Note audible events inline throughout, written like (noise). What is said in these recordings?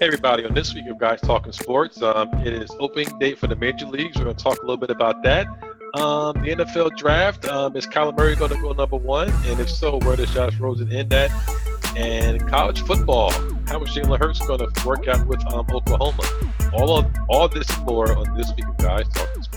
Hey everybody, on this week of Guys Talking Sports, um, it is opening day for the major leagues. We're going to talk a little bit about that. Um, the NFL draft, um, is Kyler Murray going to go number one? And if so, where does Josh Rosen end at? And college football, how is Jalen Hurts going to work out with um, Oklahoma? All of all this and more on this week of Guys Talking Sports.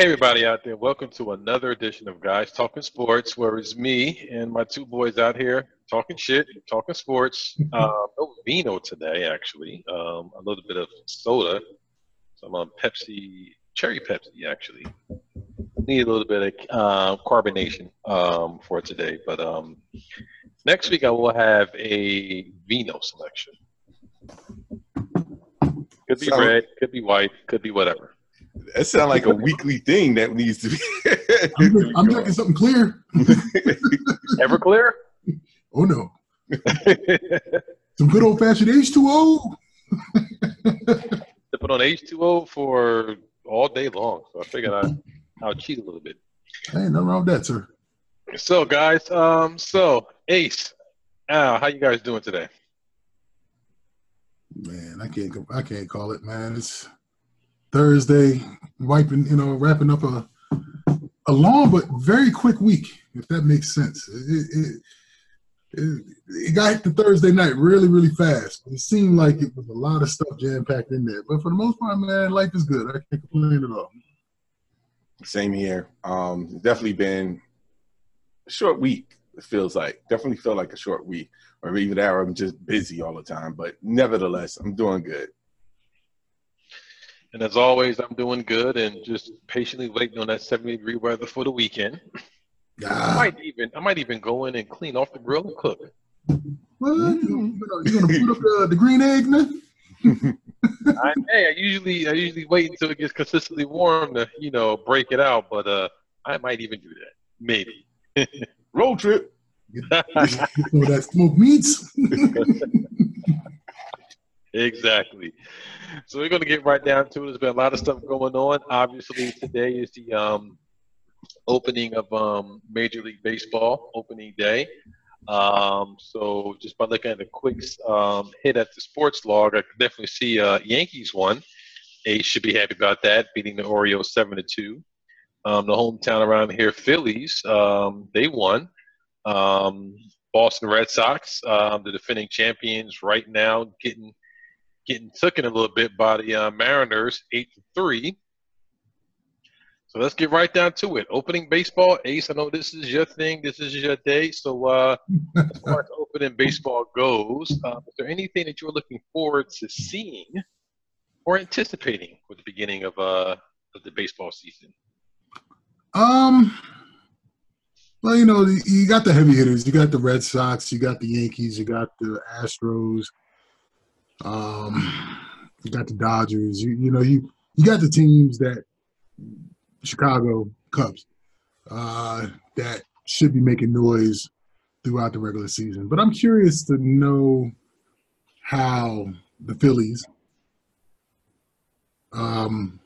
Hey, everybody out there. Welcome to another edition of Guys Talking Sports, where it's me and my two boys out here talking shit, talking sports. (laughs) Uh, no vino today, actually. Um, a little bit of soda. So I'm on Pepsi, cherry Pepsi, actually. Need a little bit of uh, carbonation um, for today. But um, next week, I will have a vino selection. Could be Sound- red, could be white, could be whatever. That sounds like a weekly thing that needs to be. (laughs) I'm, drinking- I'm drinking something clear. (laughs) Everclear? Oh no, some good old fashioned H2O. (laughs) to put on H2O for all day long. So I figured I, I'll cheat a little bit. Hey, nothing wrong with that, sir. So, guys, um, so Ace, Al, how you guys doing today? Man, I can't. I can't call it, man. It's Thursday, wiping, you know, wrapping up a a long but very quick week, if that makes sense. It, it, it, it got to Thursday night really, really fast. It seemed like it was a lot of stuff jam packed in there, but for the most part, man, life is good. I can't complain at all. Same here. Um, definitely been a short week. It feels like definitely feel like a short week, or even that, or I'm just busy all the time. But nevertheless, I'm doing good. And as always, I'm doing good and just patiently waiting on that 70 degree weather for the weekend. I might even I might even go in and clean off the grill and cook. Well, you gonna, you gonna put up the, the green egg, man? (laughs) I, hey, I usually I usually wait until it gets consistently warm to you know break it out, but uh, I might even do that. Maybe. (laughs) Road trip. (laughs) That smoked meats. Exactly. So we're going to get right down to it. There's been a lot of stuff going on. Obviously, today is the um, opening of um, Major League Baseball opening day. Um, so just by looking at a quick um, hit at the sports log, I can definitely see uh, Yankees won. Ace should be happy about that, beating the Orioles seven to two. Um, the hometown around here, Phillies, um, they won. Boston Red Sox, the defending champions, right now getting getting taken a little bit by the uh, Mariners, eight to three. So let's get right down to it. Opening baseball, Ace. I know this is your thing. This is your day. So uh, as far as opening baseball goes, uh, is there anything that you're looking forward to seeing or anticipating with the beginning of uh of the baseball season? Um, well, you know, you got the heavy hitters. You got the Red Sox. You got the Yankees. You got the Astros. Um, you got the Dodgers. You you know you you got the teams that Chicago Cubs uh, that should be making noise throughout the regular season. But I'm curious to know how the Phillies. Um,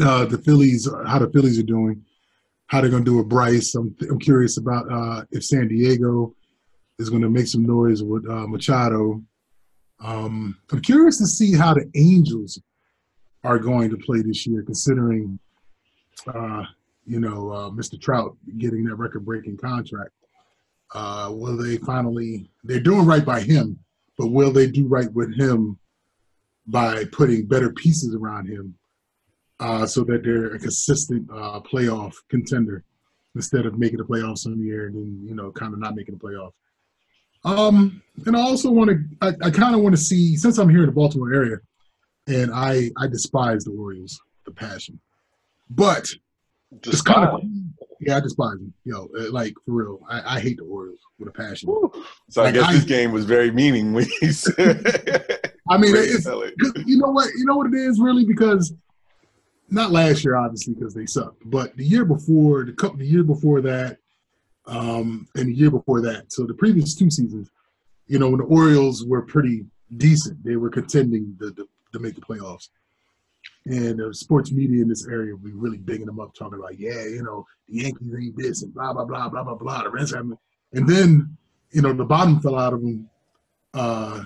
uh, the Phillies, how the Phillies are doing, how they're going to do with Bryce. I'm, I'm curious about uh, if San Diego is going to make some noise with uh, Machado. Um, I'm curious to see how the Angels are going to play this year, considering, uh, you know, uh, Mr. Trout getting that record-breaking contract. Uh, will they finally? They're doing right by him, but will they do right with him by putting better pieces around him? uh, so that they're a consistent uh, playoff contender instead of making the playoffs some year and then you know kind of not making the playoff. Um, and I also want to, I, I kind of want to see since I'm here in the Baltimore area, and I I despise the Orioles, the passion, but it's kind of yeah I despise them, yo, uh, like for real, I, I hate the Orioles with a passion. So I guess I- this game was very meaningless. (laughs) I mean, it's, you know what? You know what it is really because not last year, obviously, because they sucked, but the year before, the couple, the year before that, um, and the year before that. So the previous two seasons, you know, when the Orioles were pretty decent, they were contending to, to, to make the playoffs. and the sports media in this area will be really bigging them up, talking about, yeah, you know, the Yankees ain't this and blah blah blah blah blah blah. The Reds haven't, and then you know the bottom fell out of them. Uh,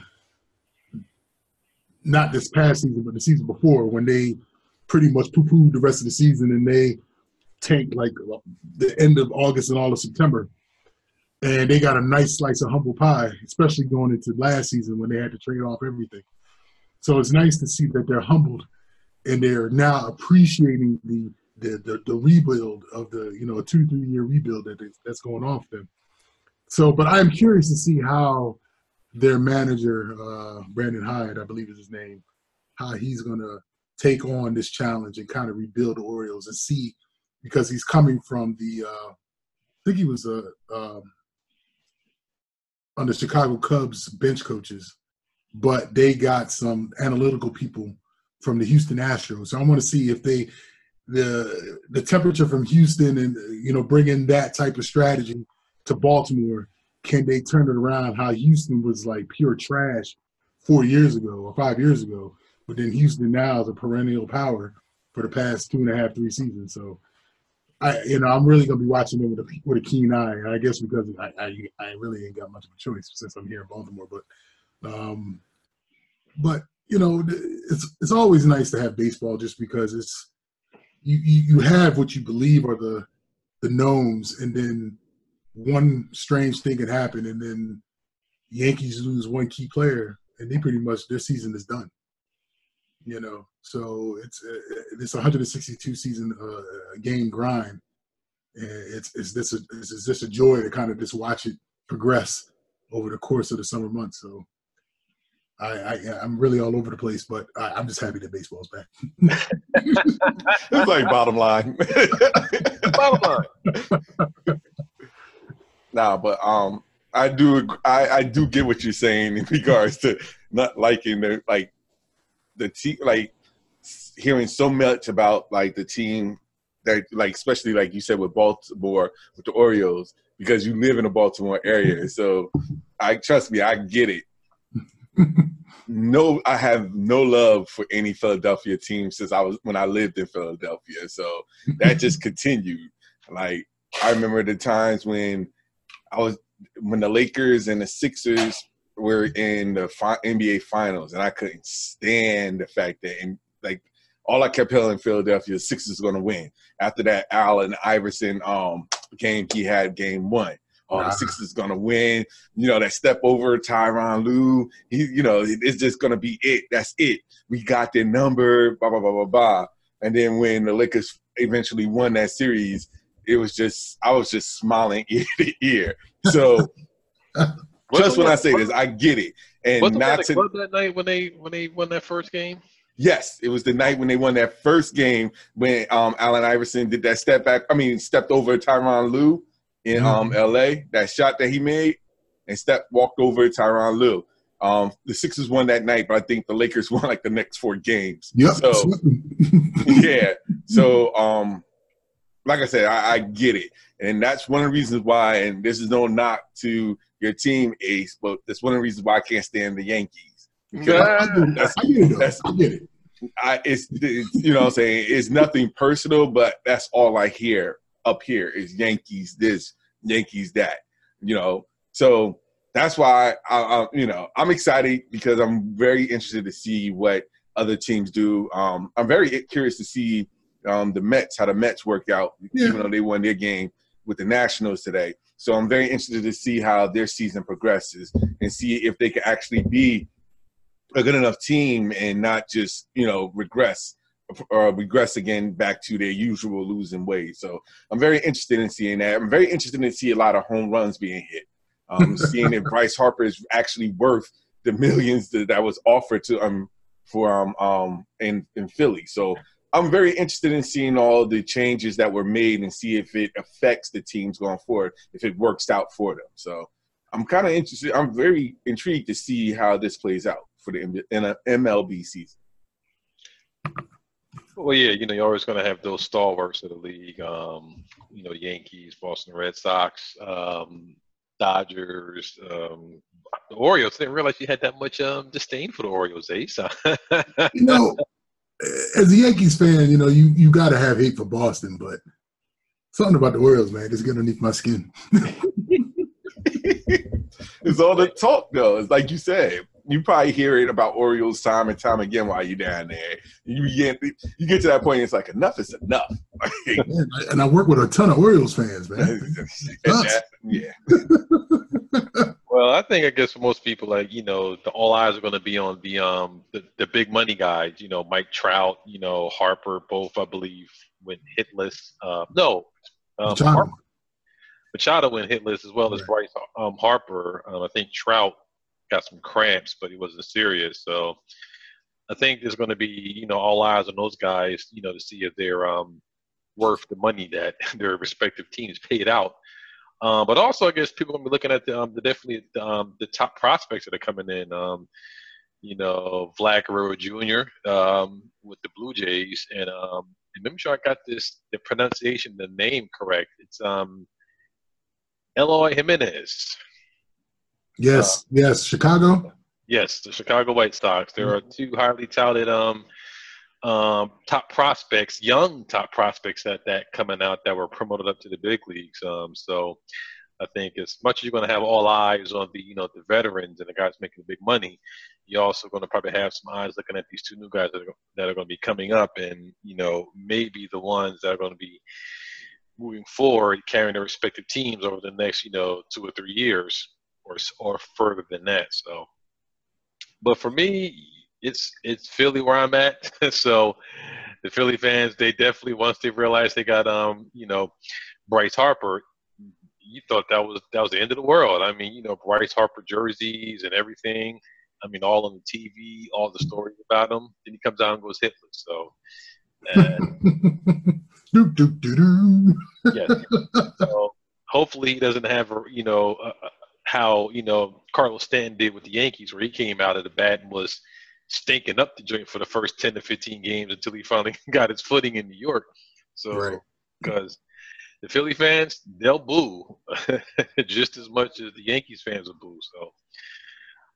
not this past season, but the season before, when they pretty much poo-pooed the rest of the season and they tanked like the end of August and all of September. And they got a nice slice of humble pie, especially going into last season when they had to trade off everything. So it's nice to see that they're humbled and they're now appreciating the the, the, the rebuild of the you know a two three year rebuild that that's going for them. So, but I'm curious to see how their manager uh, Brandon Hyde, I believe is his name, how he's going to take on this challenge and kind of rebuild the Orioles and see because he's coming from the uh, I think he was a uh, um, on the Chicago Cubs bench coaches, but they got some analytical people from the Houston Astros. So I want to see if they the the temperature from Houston and you know bringing that type of strategy to Baltimore. Can they turn it around? How Houston was like pure trash four years ago or five years ago, but then Houston now is a perennial power for the past two and a half, three seasons. So, I you know I'm really gonna be watching them with a with a keen eye. I guess because I I, I really ain't got much of a choice since I'm here in Baltimore. But um, but you know, it's it's always nice to have baseball just because it's you you, you have what you believe are the the gnomes, and then one strange thing can happen, and then Yankees lose one key player, and they pretty much their season is done. You know, so it's it's 162 season uh, game grind. And it's it's this it's just a joy to kind of just watch it progress over the course of the summer months. So I, I am really all over the place, but I, am just happy that baseball's back. (laughs) it's like bottom line. (laughs) bottom line. nah, but um, I do I, I do get what you're saying in regards to not liking the like the team like hearing so much about like the team that like especially like you said with Baltimore with the Orioles because you live in the Baltimore area. (laughs) So I trust me, I get it (laughs) no, I have no love for any Philadelphia team since I was when I lived in Philadelphia. So that just (laughs) continued. Like I remember the times when I was when the Lakers and the Sixers were in the fi- NBA Finals, and I couldn't stand the fact that and like all I kept telling Philadelphia, the Sixers going to win. After that Allen Iverson um, game, he had game one oh, the Sixers gonna win. You know, that step over Tyronn Lue. He, you know, it's just gonna be it. That's it. We got their number. Blah blah blah blah blah. And then when the Lakers eventually won that series, it was just I was just smiling (laughs) ear to ear. So (laughs) just when I say this, I get it. And Wasn't not to that night when they when they won that first game. Yes, it was the night when they won that first game when um, Allen Iverson did that step back. I mean, stepped over Tyronn Lue in um mm-hmm. LA, that shot that he made, and step walked over Tyronn Lue. Um, the Sixers won that night, but I think the Lakers (laughs) won like the next four games. Yep. So (laughs) yeah. So um, like I said, I, I, get it, and that's one of the reasons why. And this is no knock to your team, Ace, but that's one of the reasons why I can't stand the Yankees. Because that's, I get it. That's, I get it. I, it's, it's you know what I'm saying it's nothing personal, but that's all I hear up here is Yankees this, Yankees that. You know, so that's why I, I, you know I'm excited because I'm very interested to see what other teams do. Um, I'm very curious to see um, the Mets how the Mets work out, yeah. even though they won their game with the Nationals today. So I'm very interested to see how their season progresses and see if they can actually be a good enough team and not just you know regress uh, regress again back to their usual losing ways. So I'm very interested in seeing that. I'm very interested in see a lot of home runs being hit. Um, (laughs) seeing if Bryce Harper is actually worth the millions that, that was offered to him um, for um, um in in Philly. So I'm very interested in seeing all the changes that were made and see if it affects the teams going forward, if it works out for them. So I'm kind of interested. I'm very intrigued to see how this plays out for the MLB season. Well, yeah, you know, you're always going to have those stalwarts of the league. Um, you know, Yankees, Boston Red Sox, um, Dodgers, um, the Orioles. I didn't realize you had that much um, disdain for the Orioles, Ace. you know, as a Yankees fan, you know, you you got to have hate for Boston, but something about the Orioles, man, just get underneath my skin. (laughs) it's all the talk, though. It's like you said. You probably hear it about Orioles time and time again while you're down there. You get you get to that point, it's like enough is enough. (laughs) and I work with a ton of Orioles fans, man. (laughs) yeah. Well, I think I guess for most people, like you know, the all eyes are going to be on the um the, the big money guys. You know, Mike Trout, you know Harper, both I believe went hitless. Uh, no, um, Machado. Harper, Machado went hitless as well as Bryce um, Harper. Um, I think Trout got some cramps, but he wasn't serious. So I think there's going to be you know all eyes on those guys. You know, to see if they're um worth the money that (laughs) their respective teams paid out. Um, but also, I guess people are gonna be looking at the, um, the definitely the, um, the top prospects that are coming in. Um, you know, Vlad Guerrero Jr. Um, with the Blue Jays, and um, and make sure I got this the pronunciation, the name correct. It's um, Eloy Jimenez. Yes, yes, Chicago. Yes, the Chicago White Sox. There are two highly touted um, um, top prospects, young top prospects that that coming out that were promoted up to the big leagues. Um, so I think as much as you're going to have all eyes on the you know the veterans and the guys making the big money, you're also going to probably have some eyes looking at these two new guys that are, that are going to be coming up, and you know maybe the ones that are going to be moving forward, carrying their respective teams over the next you know two or three years, or or further than that. So but for me, it's it's Philly where I'm at. (laughs) so the Philly fans, they definitely once they realized they got um you know Bryce Harper, you thought that was that was the end of the world. I mean, you know Bryce Harper jerseys and everything. I mean, all on the TV, all the stories about him. Then he comes out and goes hitless. So. Do, do, do, do. yes. So hopefully he doesn't have, you know, uh, uh, how, you know, Carlos Stanton did with the Yankees, where he came out of the bat and was stinking up the joint for the first 10 to 15 games until he finally (laughs) got his footing in New York. So, Right. because the Philly fans, they'll boo (laughs) just as much as the Yankees fans will boo. So,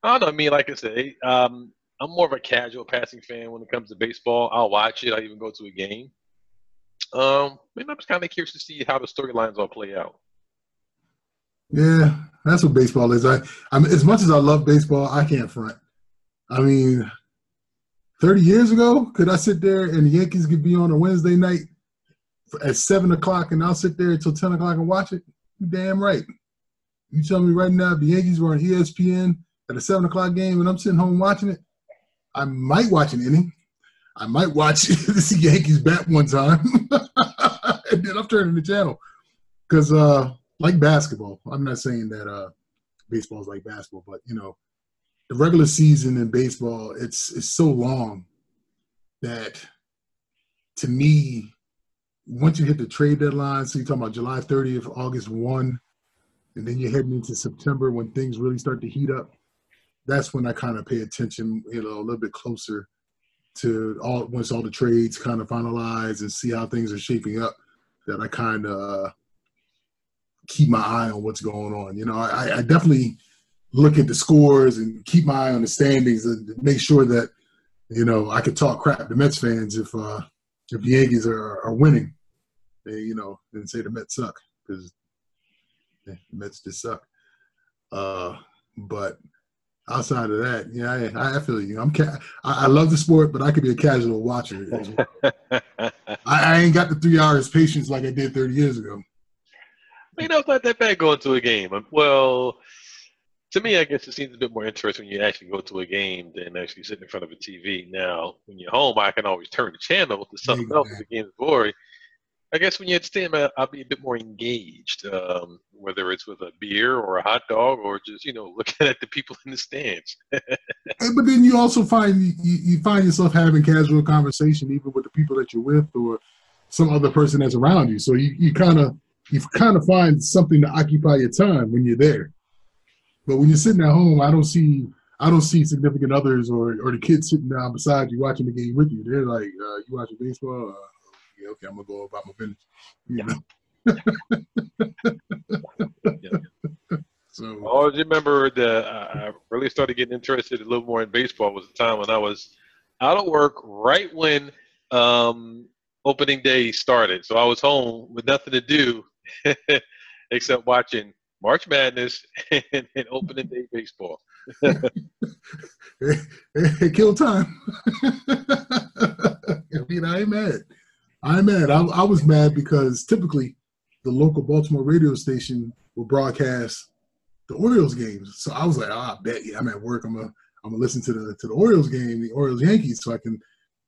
I don't know. I mean, like I said, um, I'm more of a casual passing fan when it comes to baseball. I'll watch it. I'll even go to a game. Um, and I'm just kind of curious to see how the storylines all play out. Yeah, that's what baseball is. I, I mean, as much as I love baseball, I can't front. I mean, 30 years ago, could I sit there and the Yankees could be on a Wednesday night at 7 o'clock and I'll sit there until 10 o'clock and watch it? You damn right. You tell me right now, the Yankees were on ESPN at a 7 o'clock game and I'm sitting home watching it, I might watch an inning. I might watch (laughs) the Yankees bat one time. (laughs) and then I'm turning the channel. Because, uh, like basketball, I'm not saying that uh, baseball is like basketball, but, you know, the regular season in baseball, it's it's so long that to me, once you hit the trade deadline, so you're talking about July 30th, August 1, and then you're heading into September when things really start to heat up. That's when I kind of pay attention, you know, a little bit closer to all once all the trades kind of finalize and see how things are shaping up. That I kind of keep my eye on what's going on. You know, I, I definitely look at the scores and keep my eye on the standings and make sure that you know I could talk crap to Mets fans if uh, if the Yankees are, are winning. They, you know, and say the Mets suck because the Mets just suck. Uh, but outside of that, yeah, I, I feel you. I'm ca- I, I love the sport, but I could be a casual watcher. as (laughs) well. I, I ain't got the three hours patience like I did 30 years ago. you know, it's not that bad going to a game. Well, to me, I guess it seems a bit more interesting when you actually go to a game than actually sitting in front of a TV. Now, when you're home, I can always turn the channel to something else if the game's boring. I guess when you're at I- I'll be a bit more engaged, um, whether it's with a beer or a hot dog or just, you know, (laughs) looking at the people in the stands. But then you also find you, you find yourself having casual conversation even with the people that you're with or some other person that's around you. So you, you kind of you kind of find something to occupy your time when you're there. But when you're sitting at home, I don't see I don't see significant others or, or the kids sitting down beside you watching the game with you. They're like, uh, "You watching baseball? Uh, yeah, okay, I'm gonna go about my business." You know? (laughs) So I always remember that I I really started getting interested a little more in baseball was the time when I was out of work right when um, opening day started. So I was home with nothing to do (laughs) except watching March Madness (laughs) and, and opening day baseball. kill time. (laughs) I mean, I ain't mad. I ain't mad. I, I was mad because typically the local Baltimore radio station will broadcast the Orioles games. So I was like, ah, I bet yeah, I'm at work. I'm gonna I'm gonna listen to the to the Orioles game, the Orioles Yankees, so I can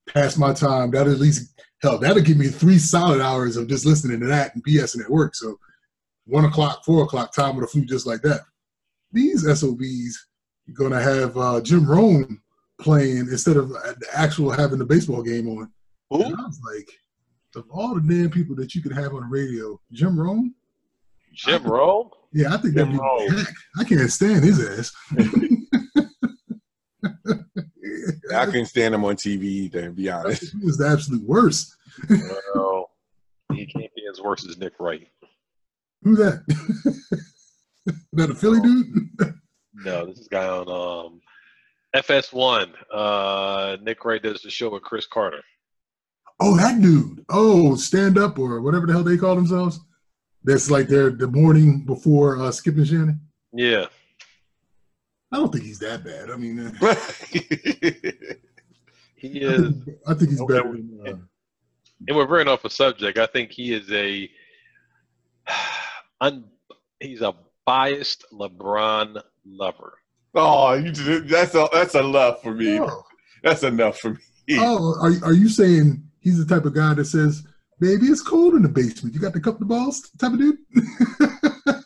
pass my time. That at least hell, that'll give me three solid hours of just listening to that and BSing at work. So one o'clock, four o'clock, time with a food just like that. These SOBs gonna have uh, Jim Rome playing instead of actual having the baseball game on. Who? And I was like, of all the damn people that you could have on the radio, Jim Rome. Jim Rome? Yeah, I think that'd Jim be Rome. heck. I can't stand his ass. (laughs) I couldn't stand him on TV to be honest. He was the absolute worst. Well, he can't be as worse as Nick Wright. Who's that? (laughs) that a Philly dude? No, this is a guy on um, FS1. Uh, Nick Wright does the show with Cris Carter. Oh, that dude. Oh, stand up or whatever the hell they call themselves. That's like their the morning before uh, Skip and Shannon. Yeah. I don't think he's that bad. I mean, uh, (laughs) He I is, think, I think he's Okay. better than. Uh, and we're veering off a subject. I think he is a, un, he's a biased LeBron lover. oh, you just, that's a, that's enough for me. oh, That's enough for me. oh, are are you saying he's the type of guy that says, "Baby, it's cold in the basement. You got to cup the balls," type of dude? (laughs)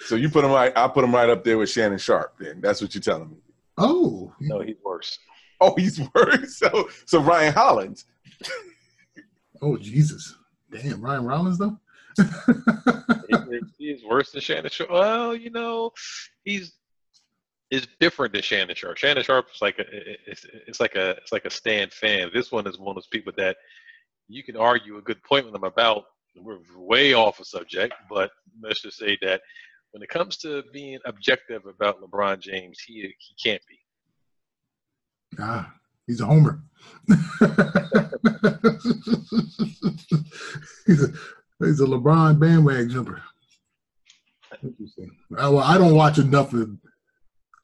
So you put him right. I put him right up there with Shannon Sharpe. Then that's what you're telling me. oh, No, he's worse. Oh, he's (laughs) worse. So so Ryan Hollins. oh, Jesus, damn, Ryan Hollins though. He is, worse than Shannon Sharpe. Well, you know, he's is different than Shannon Sharpe. Shannon Sharpe is like a it's, it's like a it's like a stand fan. This one is one of those people that you can argue a good point with them about. We're way off a subject, but let's just say that when it comes to being objective about LeBron James, he he can't be. Ah, he's a homer. he's, a, he's a LeBron bandwagon jumper. Interesting. Uh, well, I don't watch enough of.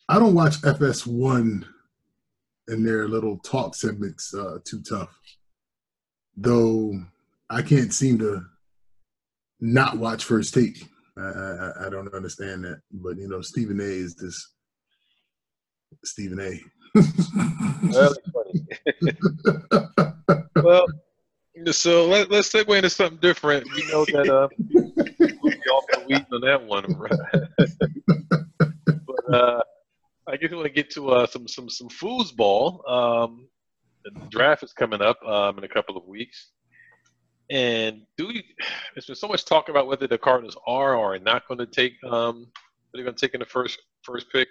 I don't watch FS1 and their little talk segments uh, too tough. Though I can't seem to not watch First Take. I, I, I don't understand that, but you know, Stephen A. is this Stephen A. Well, it's funny. well, so let, let's segue into something different. We know that uh, we'll be off the weeds on that one. but uh, I guess we want to get to uh, some some some foosball. Um, the draft is coming up um, in a couple of weeks, and do we, there's been so much talk about whether the Cardinals are or are not going to take um, they're going to take in the first first pick.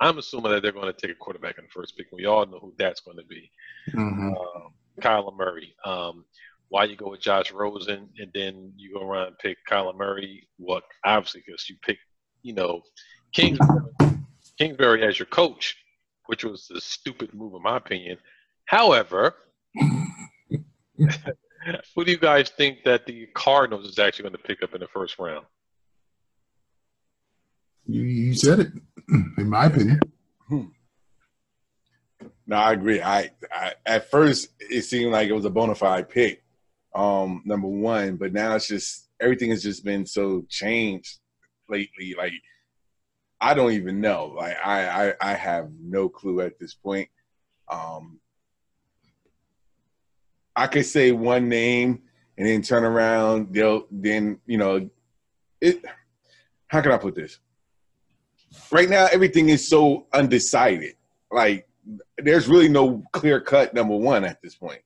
I'm assuming that they're going to take a quarterback in the first pick. We all know who that's going to be. Mhm. Um, Kyler Murray. Um, why you go with Josh Rosen and then you go around and pick Kyler Murray? What obviously because you pick, you know, Kingsbury, Kingsbury as your coach, which was a stupid move in my opinion. However, (laughs) who do you guys think that the Cardinals is actually going to pick up in the first round? You, you said it, in my opinion. No, I agree. I, I at first it seemed like it was a bona fide pick, um, number one, but now it's just everything has just been so changed lately. Like I don't even know. Like I, I, I have no clue at this point. Um, I could say one name and then turn around. They'll then you know it. How can I put this? Right now, everything is so undecided. Like there's really no clear cut number one at this point.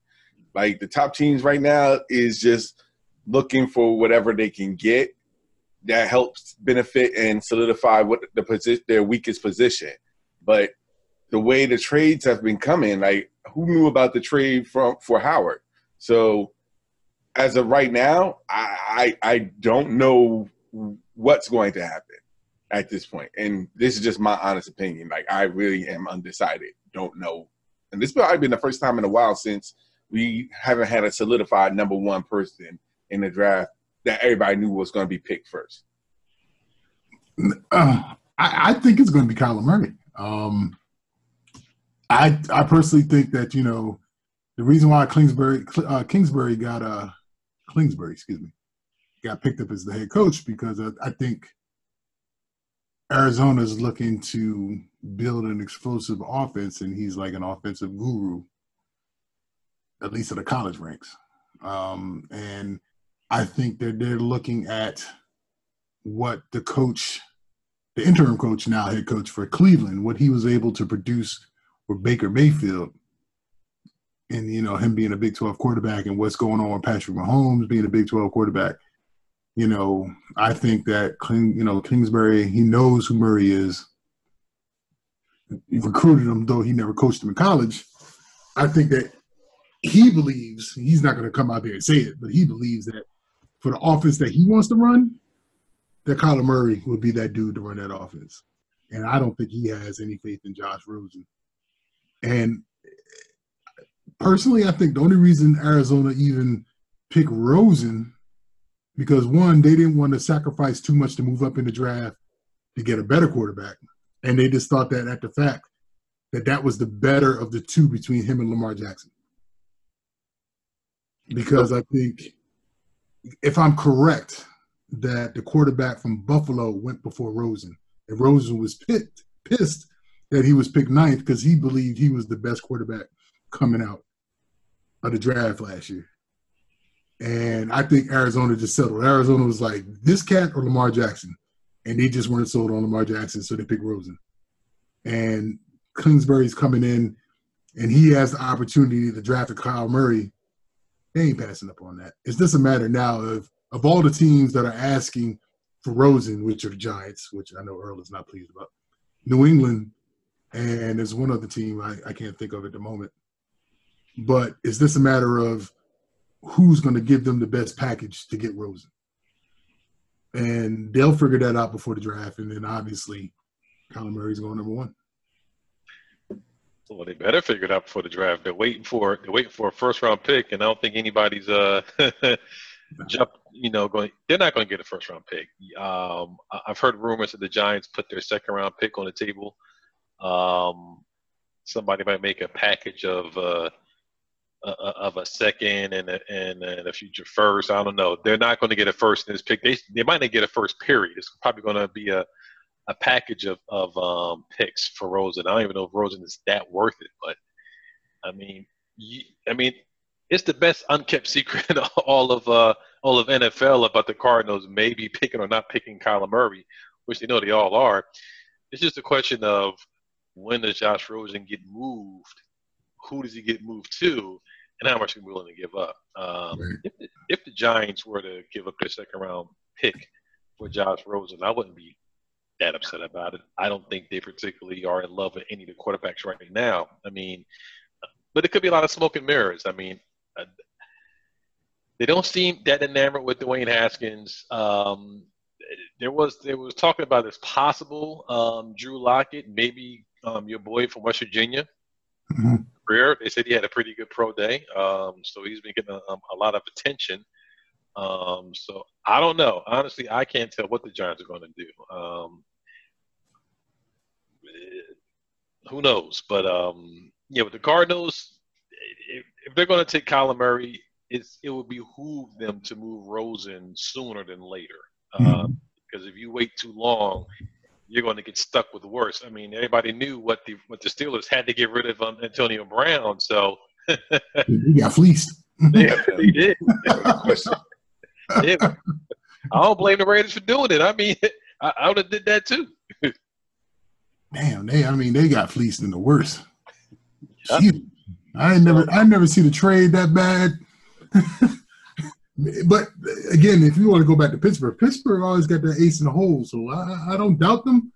Like the top teams right now is just looking for whatever they can get that helps benefit and solidify what the position their weakest position. But the way the trades have been coming, like who knew about the trade from for Howard? So as of right now, I I, I don't know what's going to happen at this point. And this is just my honest opinion. Like I really am undecided don't know. And this probably been the first time in a while since we haven't had a solidified number one person in the draft that everybody knew was going to be picked first. Uh, I, I, think it's going to be Kyler Murray. Um, I I personally think that you know the reason why Kingsbury uh, Kingsbury got uh Kingsbury, excuse me, got picked up as the head coach because I, I think Arizona is looking to build an explosive offense, and he's like an offensive guru, at least at the college ranks. Um, and I think that they're looking at what the coach, the interim coach, now head coach for Cleveland, what he was able to produce with Baker Mayfield, and you know him being a Big 12 quarterback, and what's going on with Patrick Mahomes being a Big 12 quarterback you know, I think that King, you know Kingsbury he knows who Murray is. He recruited him, though he never coached him in college. I think that he believes he's not going to come out there and say it, but he believes that for the offense that he wants to run, that Kyler Murray would be that dude to run that offense. And I don't think he has any faith in Josh Rosen. And personally, I think the only reason Arizona even picked Rosen because one, they didn't want to sacrifice too much to move up in the draft to get a better quarterback, and they just thought that at the fact that that was the better of the two between him and Lamar Jackson. Because I think, if I'm correct, that the quarterback from Buffalo went before Rosen, and Rosen was pissed, pissed that he was picked ninth because he believed he was the best quarterback coming out of the draft last year. And I think Arizona just settled. Arizona was like, this cat or Lamar Jackson. And they just weren't sold on Lamar Jackson, so they picked Rosen. And Kingsbury's coming in, and he has the opportunity to draft a Kyle Murray. They ain't passing up on that. It's just a matter now of of all the teams that are asking for Rosen, which are the Giants, which I know Earl is not pleased about, New England, and there's one other team I, I can't think of at the moment. But is this a matter of who's going to give them the best package to get Rosen. And they'll figure that out before the draft. And then obviously, Kyler Murray's going number one. Well, they better figure it out before the draft. They're waiting for they're waiting for a first round pick, and I don't think anybody's uh (laughs) jump. You know, going they're not going to get a first round pick. Um, I've heard rumors that the Giants put their second round pick on the table. Um, somebody might make a package of uh, of a second and a, and, and a future first. I don't know. They're not going to get a first in this pick. They they might not get a first. Period. It's probably going to be a a package of of um, picks for Rosen. I don't even know if Rosen is that worth it, but I mean, you, I mean, it's the best unkept secret (laughs) all of uh, all of NFL about the Cardinals maybe picking or not picking Kyler Murray, which they know they all are. It's just a question of when does Josh Rosen get moved? Who does he get moved to? And how much are we willing to give up. Um, right. if, the, if, the, Giants were to give up their second round pick for Josh Rosen, I wouldn't be that upset about it. I don't think they particularly are in love with any of the quarterbacks right now. I mean, but it could be a lot of smoke and mirrors. I mean, uh, they don't seem that enamored with Dwayne Haskins. Um, there was there was talking about this possible um, Drew Lockett, maybe um, your boy from West Virginia. Mm-hmm career. They said he had a pretty good pro day, um, so he's been getting a, a lot of attention. Um, so I don't know. Honestly, I can't tell what the Giants are going to do. Um, who knows? But um, yeah, with the Cardinals, if, if they're going to take Kyler Murray, it's it would behoove them to move Rosen sooner than later. Mm-hmm. Uh, because if you wait too long, you're going to get stuck with worse. I mean, everybody knew what the what the Steelers had to get rid of um, Antonio Brown, so he got fleeced. (laughs) yeah, he did. (laughs) yeah. I don't blame the Raiders for doing it. I mean, (laughs) I, I would have did that too. Damn, they. I mean, they got fleeced in the worst. Yep. I never, I never see the trade that bad. But again, if you want to go back to Pittsburgh, Pittsburgh always got that ace in the hole, so I, I don't doubt them.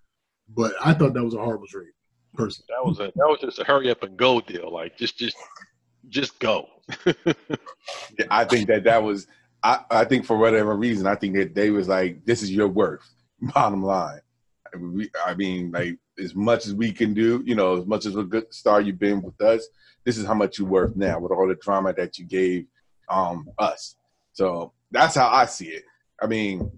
But I thought that was a horrible trade, personally. That was a that was just a hurry up and go deal. Like just just just go. (laughs) yeah, I think that that was. I, I think for whatever reason, I think that they was like, "This is your worth." (laughs) Bottom line, I mean, like as much as we can do, you know, as much as a good star you've been with us, this is how much you're worth now with all the drama that you gave um, us. So that's how I see it. I mean,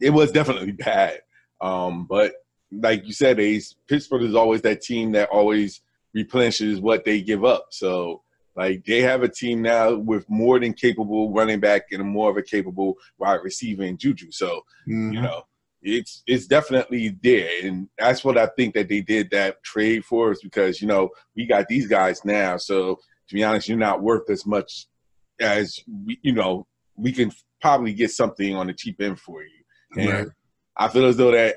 it was definitely (laughs) bad. Um, but like you said, Ace, Pittsburgh is always that team that always replenishes what they give up. So like they have a team now with more than capable running back and more of a capable wide receiver in Juju. So mm-hmm. you know it's it's definitely there, and that's what I think that they did that trade for us because you know we got these guys now. So to be honest, you're not worth as much as we, you know we can probably get something on the cheap end for you. And right. I feel as though that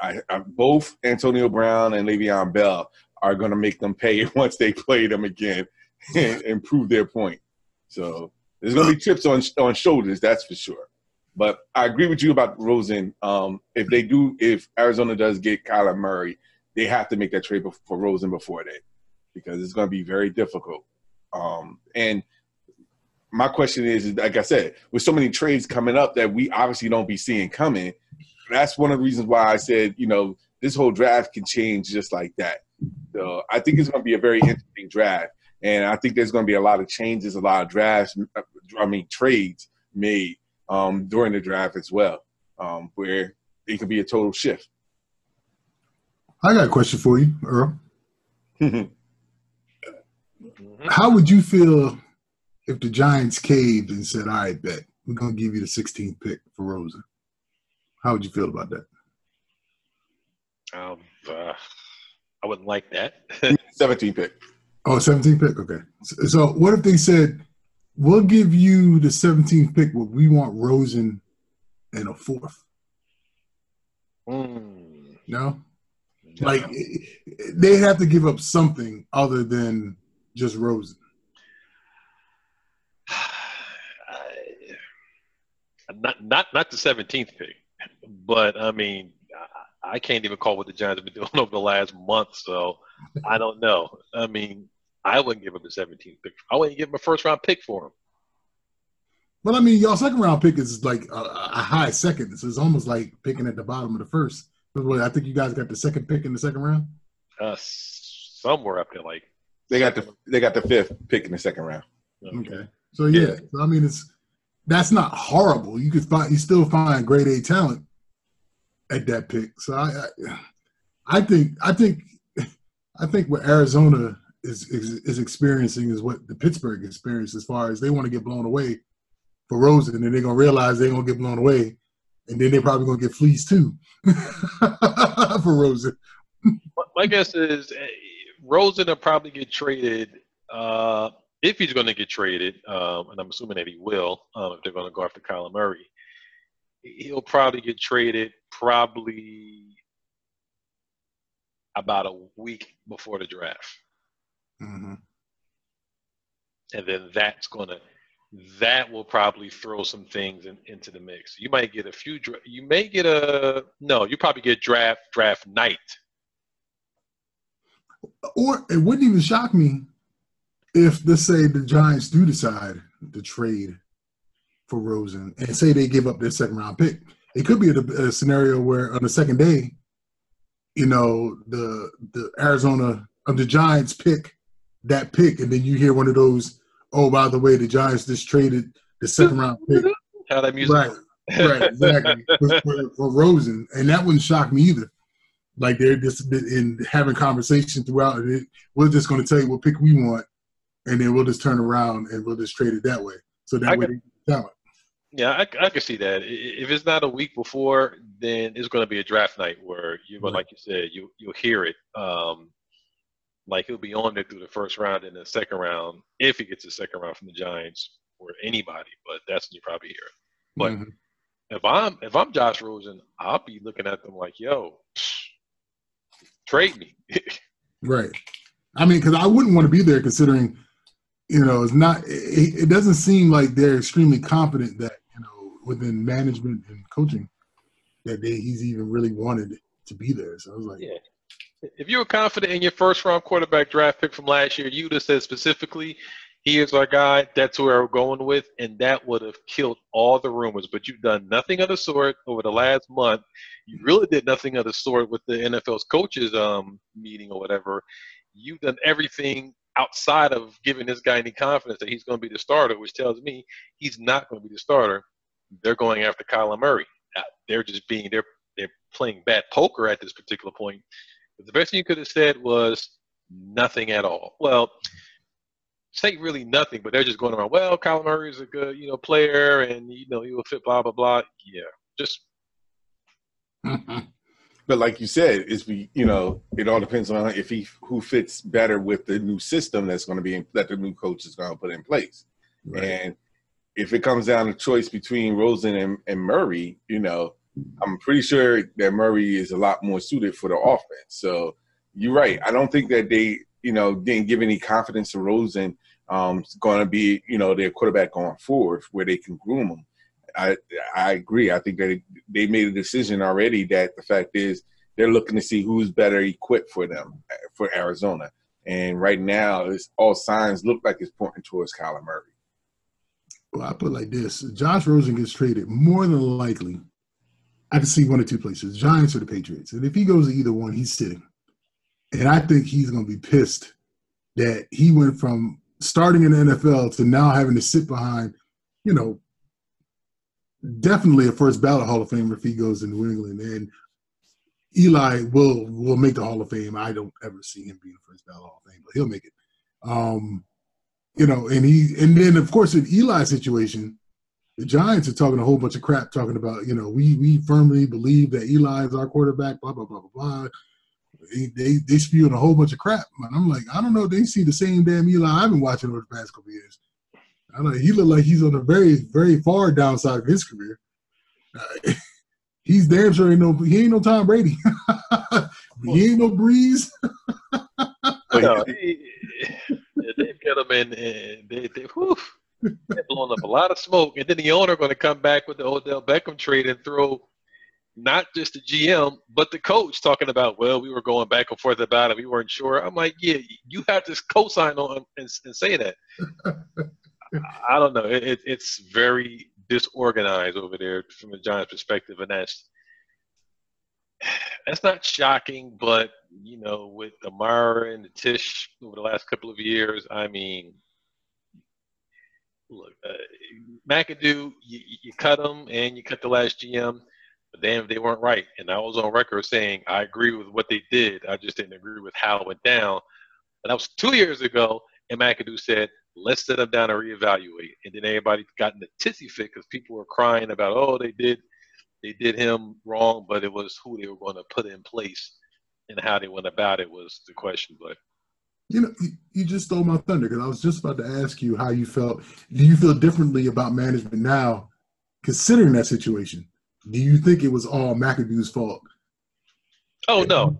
I, I, both Antonio Brown and Le'Veon Bell are going to make them pay (laughs) once they play them again (laughs) and, and prove their point. So there's going to be chips on on shoulders, that's for sure. But I agree with you about Rosen. Um, if they do, if Arizona does get Kyler Murray, they have to make that trade for Rosen before that because it's going to be very difficult. Um, and my question is, like I said, with so many trades coming up that we obviously don't be seeing coming, that's one of the reasons why I said, you know, this whole draft can change just like that. So I think it's going to be a very interesting draft, and I think there's going to be a lot of changes, a lot of drafts, I mean trades made um, during the draft as well, um, where it could be a total shift. I got a question for you, Earl. (laughs) How would you feel if the Giants caved and said, "All right, bet we're going to give you the 16th pick for Rosen"? How would you feel about that? Um, uh, I wouldn't like that. (laughs) 17 pick. Oh, 17 pick. Okay. So, so, what if they said, "We'll give you the 17th pick, but we want Rosen and a fourth? Mm. No? no. Like they'd have to give up something other than just Rosen. Not not not the 17th pick. But I mean, I can't even call what the Giants have been (laughs) doing over the last month, so I don't know. I mean, I wouldn't give him the 17th pick. I wouldn't give him a first round pick for him. Well, I mean, y'all second round pick is like a, a, high second, so it's almost like picking at the bottom of the first. I think you guys got the second pick in the second round. Uh, somewhere up there, like they got the they got the fifth pick in the second round. Okay, okay. so yeah, yeah. So, I mean, it's that's not horrible. You could find you still find grade A talent at that pick. So I, I, I think I think I think what Arizona is, is, is experiencing is what the Pittsburgh experienced as far as they want to get blown away for Rosen, and they're gonna realize they're gonna get blown away, and then they're probably gonna get fleeced too (laughs) for Rosen. My guess is eh, Rosen will probably get traded. Uh, if he's going to get traded, um, and I'm assuming that he will, um, if they're going to go after Kyler Murray, he'll probably get traded probably about a week before the draft. Mm-hmm. And then that's going to that will probably throw some things in, into the mix. You might get a few. You may get a no. You probably get draft draft night. Or it wouldn't even shock me if let's say the Giants do decide to trade for Rosen and say they give up their second round pick, it could be a, a scenario where on the second day, you know, the the Arizona of the Giants pick that pick, and then you hear one of those, oh, by the way, the Giants just traded the second round pick. How that music? Right, right, exactly. (laughs) for, for, for Rosen, and that wouldn't shock me either. Like they're just in having conversation throughout, it, we're just going to tell you what pick we want, and then we'll just turn around and we'll just trade it that way. So that I way talent. Yeah, I, I can see that. If it's not a week before, then it's going to be a draft night where you, right. like you said, you you'll hear it. Um, like he'll be on there through the first round and the second round if he gets a second round from the Giants or anybody. But that's when you probably hear it. But mm-hmm. if I'm if I'm Josh Rosen, I'll be looking at them like, yo, trade me. (laughs) right. I mean, because I wouldn't want to be there considering you know, it's not. It, it, doesn't seem like they're extremely confident that you know within management and coaching that they, he's even really wanted to be there. So I was like, yeah. If you were confident in your first round quarterback draft pick from last year, you'd have said specifically he is our guy. That's where we're going with, and that would have killed all the rumors. But you've done nothing of the sort over the last month. You really did nothing of the sort with the NFL's coaches um, meeting or whatever. You've done everything outside of giving this guy any confidence that he's going to be the starter, which tells me he's not going to be the starter. They're going after Kyler Murray. Uh, they're just being they're they're playing bad poker at this particular point. But the best thing you could have said was nothing at all. Well, say really nothing, but they're just going around. Well, Kyler Murray is a good you know player, and you know he will fit. Blah blah blah. Yeah, just. (laughs) but like you said, is we you know it all depends on if he who fits better with the new system that's going to be in, that the new coach is going to put in place, right. and if it comes down to choice between Rosen and, and Murray, you know, I'm pretty sure that Murray is a lot more suited for the offense. So you're right. I don't think that they, you know, didn't give any confidence to Rosen um, going to be, you know, their quarterback going forward where they can groom him. I I agree. I think that they made a decision already that the fact is they're looking to see who's better equipped for them for Arizona. And right now, it's all signs look like it's pointing towards Kyler Murray. Well, I put like this: Josh Rosen gets traded, more than likely, I can see one or two places: Giants or the Patriots. And if he goes to either one, he's sitting. And I think he's going to be pissed that he went from starting in the NFL to now having to sit behind, you know, definitely a first ballot Hall of Famer if he goes to New England. And Eli will will make the Hall of Fame. I don't ever see him being the first ballot Hall of Fame, but he'll make it. Um, you know, and he and then of course in Eli's situation, the Giants are talking a whole bunch of crap, talking about you know we we firmly believe that Eli is our quarterback, blah blah blah blah blah. They they, they spewing a whole bunch of crap, and I'm like, I don't know, they see the same damn Eli I've been watching over the past couple years. I know he looked like he's on a very very far downside of his career. Uh, (laughs) he's damn sure ain't no he ain't no Tom Brady. (laughs) he ain't no Brees. (laughs) no, he, they've got him in, and they, they, whew, they're blowing up a lot of smoke. And then the owner going to come back with the Odell Beckham trade and throw not just the GM, but the coach talking about, well, we were going back and forth about it. We weren't sure. I'm like, yeah, you have to co-sign on and, and say that. I don't know. It, it, it's very disorganized over there from a Giants perspective, and that's that's not shocking, but you know, with Amara and the Tisch over the last couple of years, I mean, look, uh, McAdoo, you, you cut them and you cut the last GM, but damn, they weren't right. And I was on record saying I agree with what they did. I just didn't agree with how it went down. But that was two years ago, and McAdoo said, let's sit them down and reevaluate. And then everybody got in the tizzy fit because people were crying about, oh, they did – they did him wrong, but it was who they were going to put in place and how they went about it was the question. But you know, you, just stole my thunder because I was just about to ask you how you felt. Do you feel differently about management now, considering that situation? Do you think it was all McAdoo's fault? Oh no,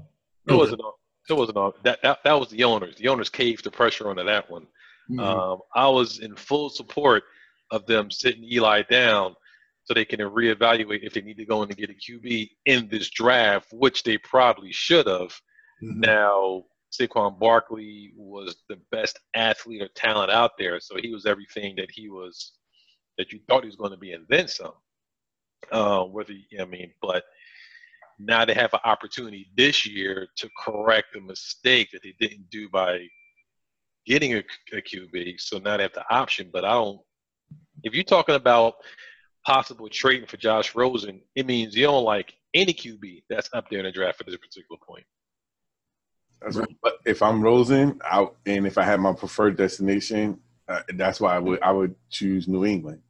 it okay. wasn't all. It wasn't all. That, that that was the owners. The owners caved the pressure onto that one. Mm-hmm. Um, I was in full support of them sitting Eli down so they can reevaluate if they need to go in and get a QB in this draft, which they probably should have. Mm-hmm. Now, Saquon Barkley was the best athlete or talent out there, so he was everything that he was that you thought he was going to be, and then some. Uh, whether I mean, but now they have an opportunity this year to correct the mistake that they didn't do by getting a, a QB. So now they have the option. But I don't. If you're talking about possible trading for Josh Rosen, it means you don't like any QB that's up there in the draft at this particular point. Right. But if I'm Rosen, out and if I had my preferred destination, uh, that's why I would I would choose New England.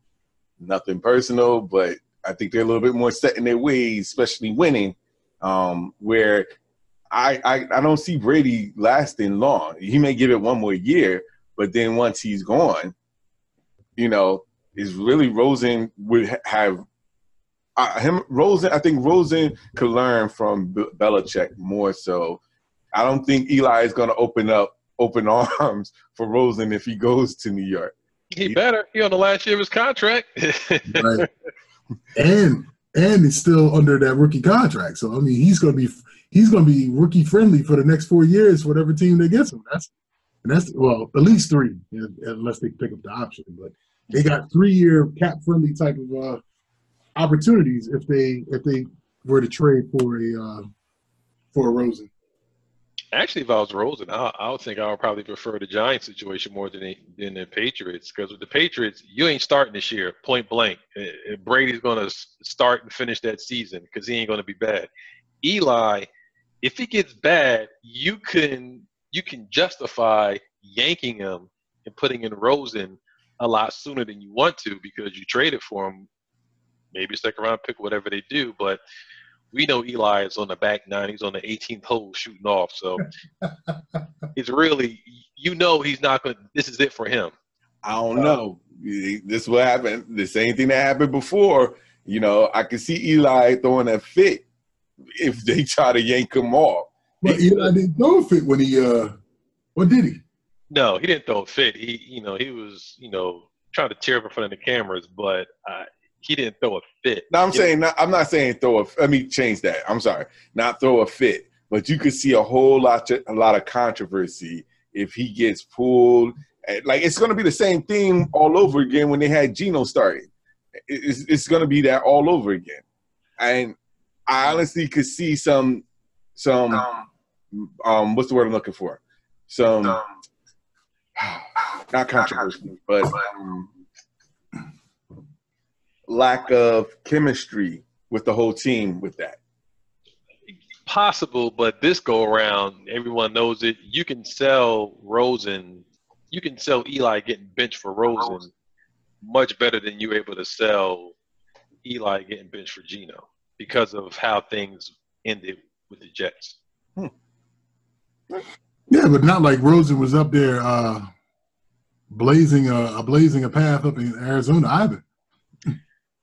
Nothing personal, but I think they're a little bit more set in their ways, especially winning. Um, where I, I I don't see Brady lasting long. He may give it one more year, but then once he's gone, you know, is really Rosen would have uh, him Rosen. I think Rosen could learn from Belichick more so. I don't think Eli is going to open up open (laughs) arms for Rosen if he goes to New York. He better. He on the last year of his contract. right. And and it's still under that rookie contract. So I mean, he's going to be he's going to be rookie friendly for the next four years, whatever team that gets him. That's and that's well at least three, unless they pick up the option. But they got three year cap friendly type of uh, opportunities if they if they were to trade for a uh, for a Rosen. Actually, if I was Rosen, I, I would think I would probably prefer the Giants situation more than the, than the Patriots because with the Patriots, you ain't starting this year, point blank. Brady's going to start and finish that season because he ain't going to be bad. Eli, if it gets bad, you can you can justify yanking him and putting in Rosen a lot sooner than you want to because you traded for him. Maybe second round pick, whatever they do, but we know Eli is on the back nine. He's on the 18th hole shooting off. So (laughs) it's really, you know, he's not going to, this is it for him. I don't know. This will happen. The same thing that happened before. You know, I can see Eli throwing a fit if they try to yank him off. But Eli didn't throw a fit when he, uh, what did he? No, he didn't throw a fit. He, you know, he was, you know, trying to tear up in front of the cameras, but uh, he didn't throw a fit. No, I'm saying not, I'm not saying throw a. Let me change that. I'm sorry, not throw a fit, but you could see a whole lot a lot of controversy if he gets pulled. Like it's going to be the same thing all over again when they had Geno starting. It's, it's going to be that all over again, and I honestly could see some some um what's the word I'm looking for? Some (sighs) not controversy, but um, lack of chemistry with the whole team with that? Possible, but this go around, everyone knows it. You can sell Rosen, you can sell Eli getting benched for Rosen much better than you able to sell Eli getting benched for Geno because of how things ended with the Jets. Hmm. Yeah, but not like Rosen was up there uh, blazing a, blazing a path up in Arizona either.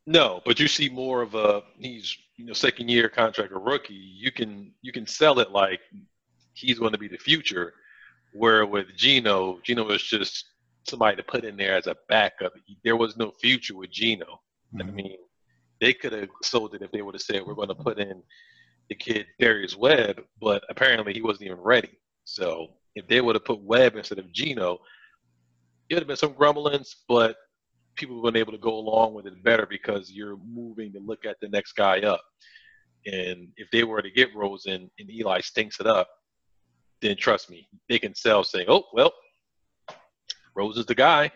No, but you see more of a he's you know second year contract a rookie. You can you can sell it like he's going to be the future. Where with Gino, Geno was just somebody to put in there as a backup. There was no future with Geno. Mm-hmm. I mean, they could have sold it if they would have said we're going to put in the kid Davis Webb, but apparently he wasn't even ready. So if they would have put Webb instead of Geno, it would have been some grumblings, but people would have been able to go along with it better because you're moving to look at the next guy up. And if they were to get Rosen and Eli stinks it up, then trust me, they can sell saying, oh, well, Rose is the guy.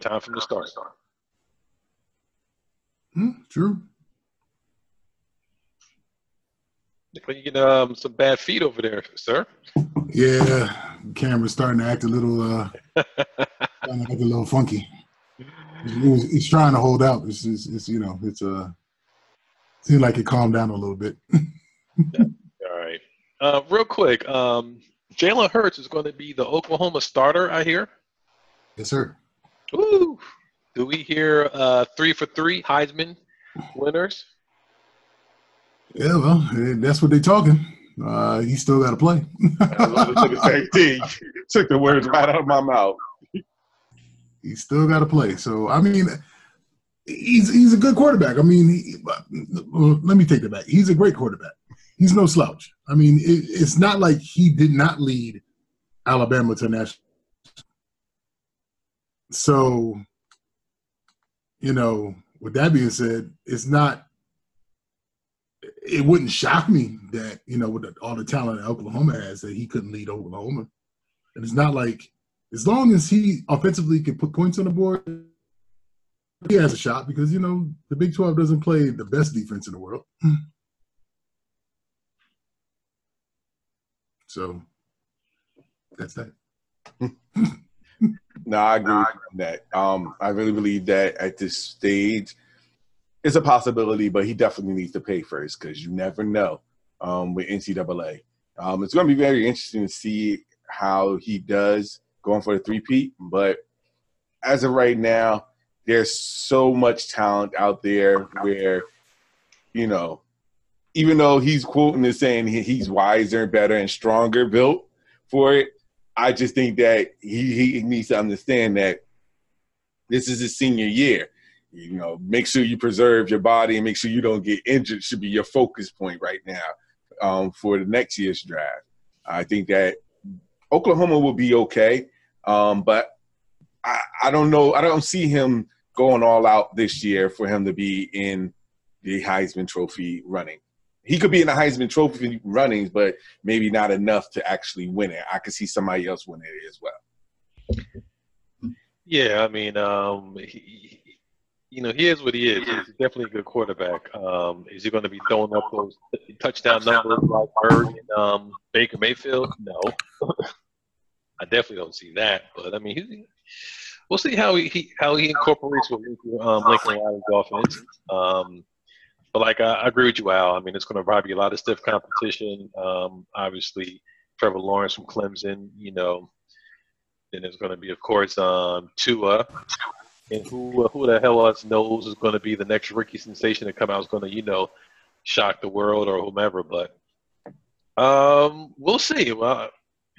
Time for him to start. Hmm, true. You get um, some bad feet over there, sir. Yeah, camera's starting to act a little, uh, (laughs) starting to act a little funky. He's, trying to hold out. It's, it's, it's you know, it's uh, seems like it calmed down a little bit. (laughs) All right. Uh, real quick, um, Jalen Hurts is going to be the Oklahoma starter. I hear. Yes, sir. Ooh. Do we hear uh, three for three Heisman winners? Yeah, well, that's what they're talking. Uh, he still got to play. I love it. the same (laughs) thing. Took the words right out of my mouth. He's still got to play. So I mean, he's he's a good quarterback. I mean, he, well, let me take that back. He's a great quarterback. He's no slouch. I mean, it, it's not like he did not lead Alabama to national. So, you know, with that being said, it's not. It wouldn't shock me that you know, with the, all the talent that Oklahoma has, that he couldn't lead Oklahoma. And it's not like as long as he offensively can put points on the board, he has a shot because you know the Big Twelve doesn't play the best defense in the world. So that's that. (laughs) no, I agree with that. Um, I really believe that at this stage, it's a possibility, but he definitely needs to pay first because you never know um, with NCAA. Um, it's going to be very interesting to see how he does going for the three-peat. But as of right now, there's so much talent out there where, you know, even though he's quoting and saying he's wiser and better and stronger built for it, I just think that he, he needs to understand that this is his senior year. You know, make sure you preserve your body and make sure you don't get injured should be your focus point right now um, for the next year's draft. I think that Oklahoma will be okay, um, but I, I don't know. I don't see him going all out this year for him to be in the Heisman Trophy running. He could be in the Heisman Trophy runnings, but maybe not enough to actually win it. I could see somebody else win it as well. Yeah, I mean, um, he, you know, he is what he is. He's definitely a good quarterback. Um, is he going to be throwing up those touchdown numbers like Bird and um, Baker Mayfield? No, (laughs) I definitely don't see that. But I mean, he, we'll see how he, how he incorporates with um, Lincoln Riley's offense. Um, but like I, I, agree with you, Al. I mean, it's going to probably be a lot of stiff competition. Um, obviously, Trevor Lawrence from Clemson. You know, then there's going to be, of course, um, Tua and who who the hell else knows is going to be the next rookie sensation to come out is going to you know shock the world or whomever. But um, we'll see. Well,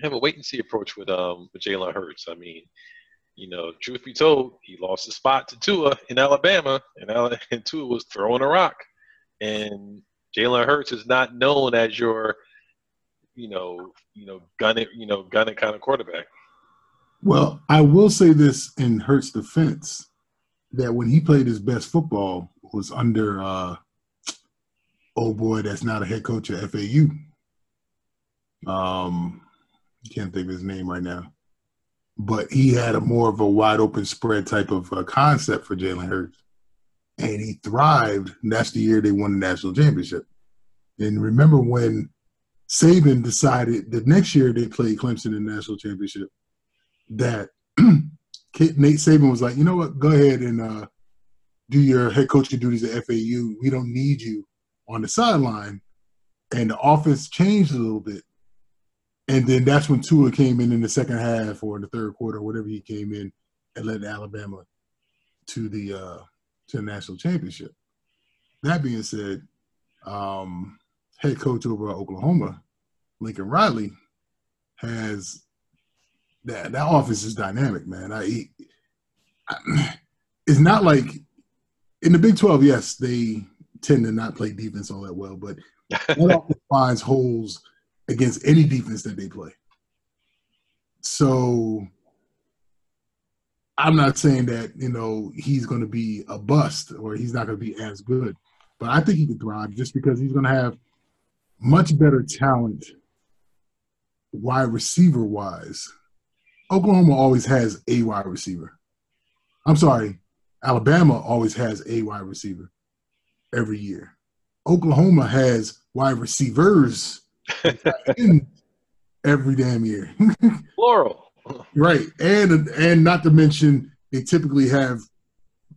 have a wait and see approach with um with Jalen Hurts. I mean, you know, truth be told, he lost his spot to Tua in Alabama, and, (laughs) and Tua was throwing a rock, and Jalen Hurts is not known as your you know, you know, gun it, you know, gun it kind of quarterback. Well, I will say this in Hurts' defense that when he played his best football was under uh oh boy that's not a head coach at FAU. Um can't think of his name right now. But he had a more of a wide open spread type of uh, concept for Jalen Hurts. And he thrived. And that's the year they won the national championship. And remember when Saban decided the next year they played Clemson in the national championship that (clears throat) Nate Saban was like, you know what, go ahead and uh, do your head coaching duties at FAU. We don't need you on the sideline. And the offense changed a little bit. And then that's when Tua came in in the second half or in the third quarter, whatever he came in and led Alabama to the uh, to the national championship. That being said, um, head coach over Oklahoma, Lincoln Riley, has that that offense is dynamic, man. I, I, (clears throat) it's not like in the Big Twelve. Yes, they tend to not play defense all that well, but (laughs) that offense finds holes against any defense that they play. So I'm not saying that you know he's going to be a bust or he's not going to be as good, but I think he could thrive just because he's going to have much better talent wide receiver wise Oklahoma always has a wide receiver. I'm sorry, Alabama always has a wide receiver every year. Oklahoma has wide receivers (laughs) every damn year. (laughs) Plural. Right. And and not to mention they typically have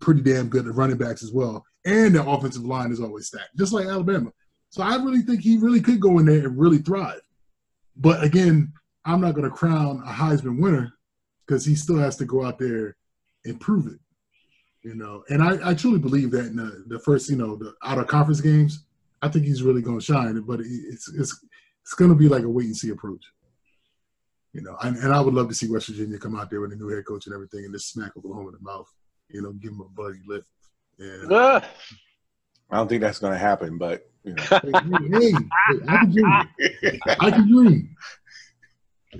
pretty damn good running backs as well. And the offensive line is always stacked, just like Alabama. So I really think he really could go in there and really thrive. But again, I'm not going to crown a Heisman winner because he still has to go out there and prove it. You know, and I, I truly believe that in the, the first, you know, the out of conference games, I think he's really going to shine. But it's it's it's going to be like a wait and see approach. You know, and, and I would love to see West Virginia come out there with a new head coach and everything, and just smack Oklahoma in the mouth. You know, give them a bloody lift. And, uh, I don't think that's going to happen, but you know. hey, hey, hey, I can dream. I can dream.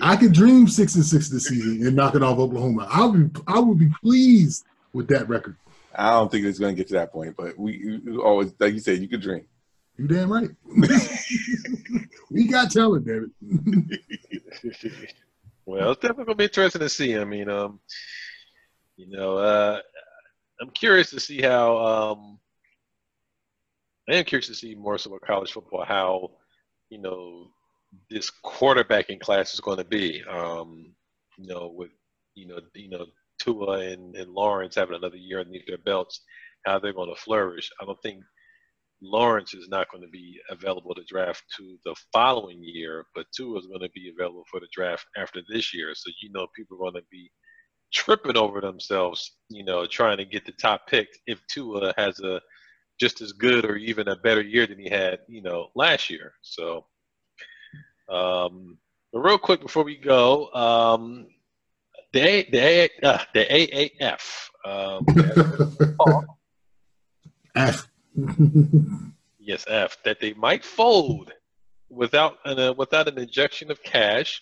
I could dream six and six this season and knocking off Oklahoma. I'll be I would be pleased with that record. I don't think it's going to get to that point, but we, we always like you said, you could dream. You damn right. (laughs) we got talent, David. (laughs) well, it's definitely to be interesting to see. I mean, um, you know, uh, I'm curious to see how. Um, I am curious to see more so about college football how, you know, this quarterbacking class is going to be. Um, you know, with you know, you know, Tua and, and Lawrence having another year underneath their belts, how they're going to flourish. I don't think Lawrence is not going to be available to draft to the following year, but Tua is going to be available for the draft after this year. So you know, people are going to be tripping over themselves, you know, trying to get the top pick if Tua has a just as good or even a better year than he had, you know, last year. So um, but real quick before we go, um, the A, the A, uh, the AAF. Um, (laughs) F. (laughs) yes, F. That they might fold without an uh, without an injection of cash.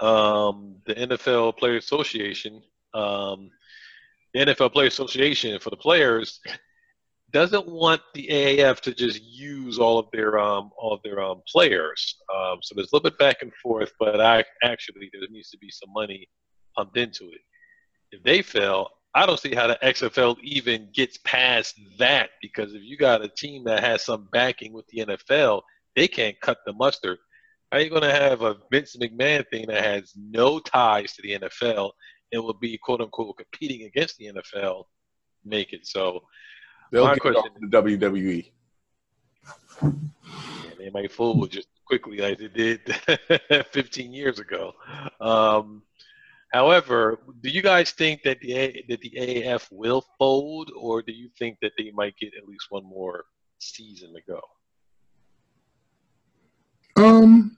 um, the NFL Players Association, um, the NFL Players Association for the players doesn't want the AAF to just use all of their um, all of their um, players. Um, so there's a little bit back and forth, but I actually there needs to be some money pumped into it. If they fail, I don't see how the XFL even gets past that because if you got a team that has some backing with the NFL, they can't cut the mustard. How are you going to have a Vince McMahon thing that has no ties to the NFL and will be quote unquote competing against the NFL make it? So They'll My get question, off the WWE. Yeah, they might fold just quickly like they did (laughs) 15 years ago. Um, however, do you guys think that the that the AAF will fold, or do you think that they might get at least one more season to go? Um,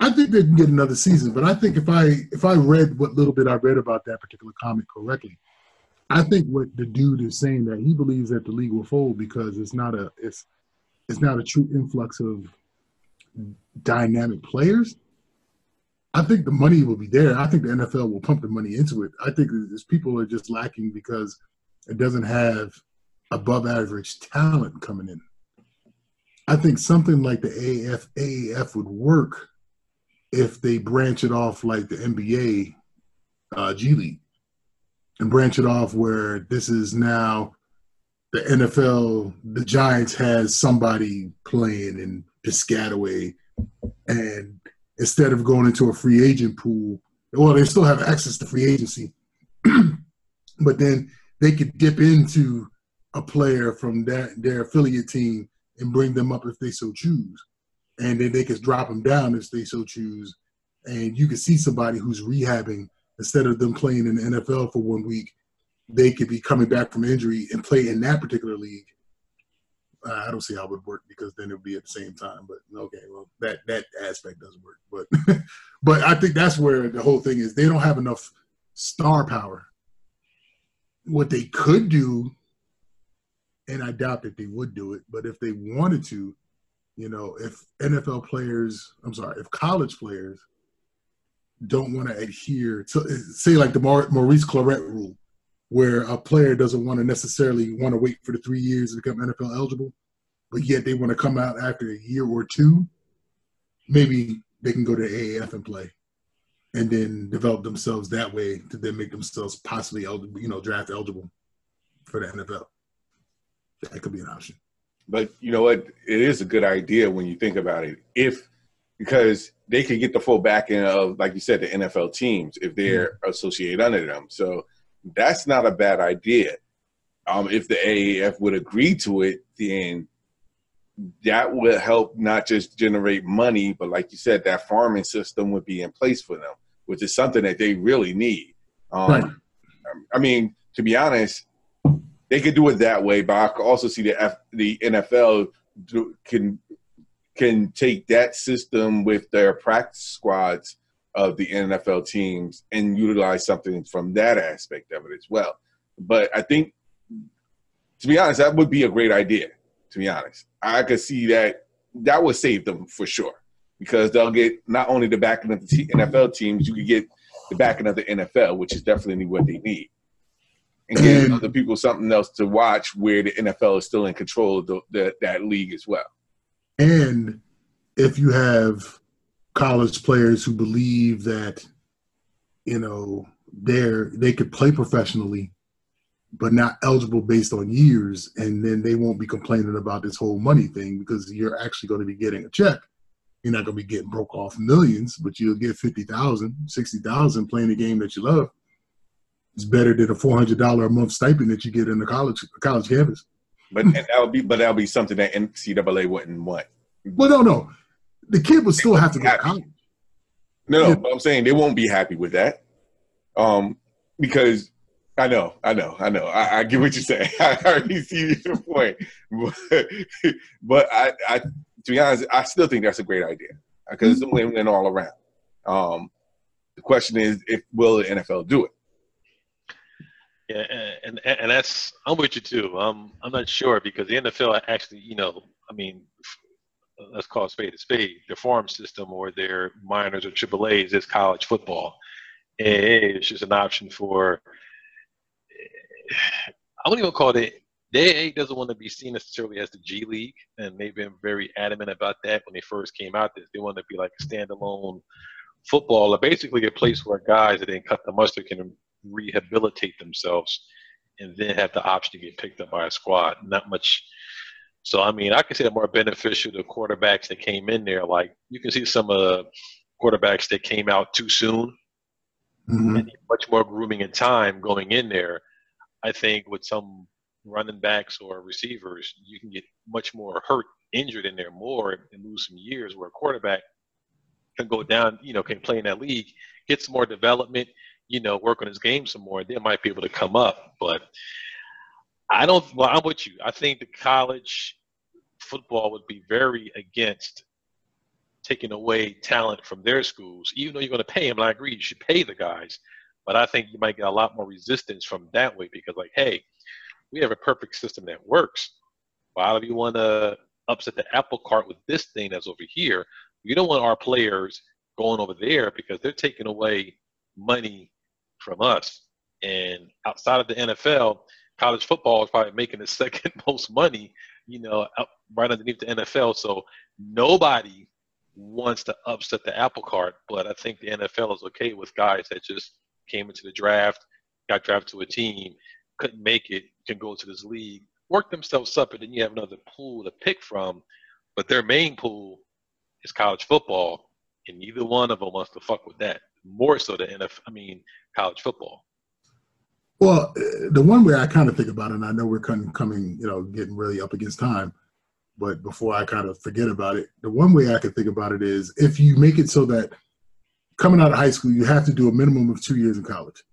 I think they can get another season, but I think if I if I read what little bit I read about that particular comic correctly, I think what the dude is saying that he believes that the league will fold because it's not a it's it's not a true influx of dynamic players. I think the money will be there. I think the NFL will pump the money into it. I think this people are just lacking because it doesn't have above average talent coming in. I think something like the AAF AAF would work if they branch it off like the NBA uh, G League and branch it off where this is now the NFL, the Giants has somebody playing in Piscataway, and instead of going into a free agent pool, well, they still have access to free agency, (clears throat) but then they could dip into a player from their, their affiliate team and bring them up if they so choose, and then they could drop them down if they so choose, and you could see somebody who's rehabbing instead of them playing in the NFL for one week, they could be coming back from injury and play in that particular league. I don't see how it would work because then it would be at the same time. But okay, well that that aspect doesn't work. But (laughs) but I think that's where the whole thing is. They don't have enough star power. What they could do, and I doubt that they would do it, but if they wanted to, you know, if NFL players, I'm sorry, if college players don't want to adhere to say like the Maurice Clarett rule, where a player doesn't want to necessarily want to wait for the three years to become NFL eligible, but yet they want to come out after a year or two. Maybe they can go to AAF and play, and then develop themselves that way to then make themselves possibly eligible, you know, draft eligible for the NFL. That could be an option. But you know what? It is a good idea when you think about it. If because they could get the full backing of, like you said, the NFL teams if they're mm-hmm. associated under them. So that's not a bad idea. Um, if the AAF would agree to it, then that would help not just generate money, but like you said, that farming system would be in place for them, which is something that they really need. Um, right. I mean, to be honest, they could do it that way, but I could also see the F, the NFL do, can can take that system with their practice squads of the NFL teams and utilize something from that aspect of it as well. But I think, to be honest, that would be a great idea. To be honest, I could see that that would save them for sure because they'll get not only the backing of the NFL teams, you could get the backing of the NFL, which is definitely what they need. And give other people something else to watch where the NFL is still in control of the, the, that league as well. And if you have college players who believe that, you know, they're they could play professionally, but not eligible based on years, and then they won't be complaining about this whole money thing because you're actually going to be getting a check. You're not going to be getting broke off millions, but you'll get 50,000, 60,000 playing the game that you love. It's better than a $400 a month stipend that you get in the college college campus. But that would be, but that would be something that NCAA wouldn't want. Well, no, no, the kid would still have to go to college. No, no, yeah. but I'm saying they won't be happy with that, um, because I know, I know, I know. I, I get what you're saying. (laughs) I already see your point, but, (laughs) but I, I, to be honest, I still think that's a great idea because it's a win-win all around. Um, the question is, if will the NFL do it? Yeah, and, and and that's I'm with you too. Um, I'm not sure because the NFL actually, you know, I mean, let's call it spade a spade, their farm system or their minors or triple A's is college football. AA is just an option for, I wouldn't even call it, the AA doesn't want to be seen necessarily as the G League, and they've been very adamant about that when they first came out. This they want to be like a standalone football, or basically a place where guys that didn't cut the mustard can rehabilitate themselves and then have the option to get picked up by a squad. Not much. So I mean, I can say more beneficial to quarterbacks that came in there. Like you can see some of the quarterbacks that came out too soon, mm-hmm. and much more grooming and time going in there. I think with some running backs or receivers, you can get much more hurt, injured in there more, and lose some years. Where a quarterback can go down, you know, can play in that league, get some more development you know, work on his game some more, they might be able to come up. But I don't. Well, I'm with you. I think the college football would be very against taking away talent from their schools, even though you're going to pay them. And I agree, you should pay the guys, but I think you might get a lot more resistance from that way because, like, hey, we have a perfect system that works. Why do you want to upset the apple cart with this thing that's over here? We don't want our players going over there because they're taking away money from us. And outside of the NFL, college football is probably making the (laughs) second most money, you know, right underneath the NFL. So nobody wants to upset the apple cart, but I think the NFL is okay with guys that just came into the draft, got drafted to a team, couldn't make it, can go to this league, work themselves up, and then you have another pool to pick from. But their main pool is college football, and neither one of them wants to fuck with that more so than NFL. I mean, college football. Well, the one way I kind of think about it, and I know we're coming, you know, getting really up against time, but before I kind of forget about it, the one way I can think about it is if you make it so that coming out of high school, you have to do a minimum of two years in college.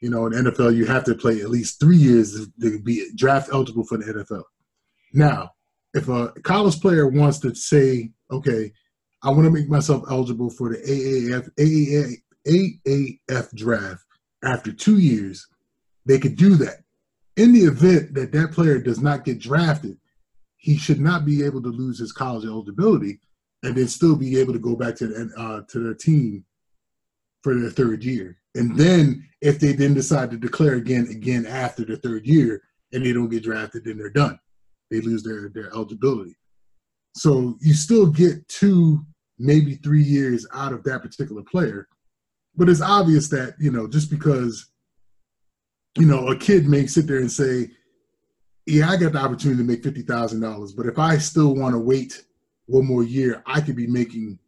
You know, in NFL, you have to play at least three years to be draft eligible for the NFL. Now, if a college player wants to say, okay, I want to make myself eligible for the AAF AAF, AAF draft after two years. They could do that. In the event that that player does not get drafted, he should not be able to lose his college eligibility and then still be able to go back to the, uh, to their team for their third year. And then if they then decide to declare again again after the third year and they don't get drafted, then they're done. They lose their their eligibility. So you still get two maybe three years out of that particular player. But it's obvious that, you know, just because, you know, a kid may sit there and say, yeah, I got the opportunity to make $50,000, but if I still want to wait one more year, I could be making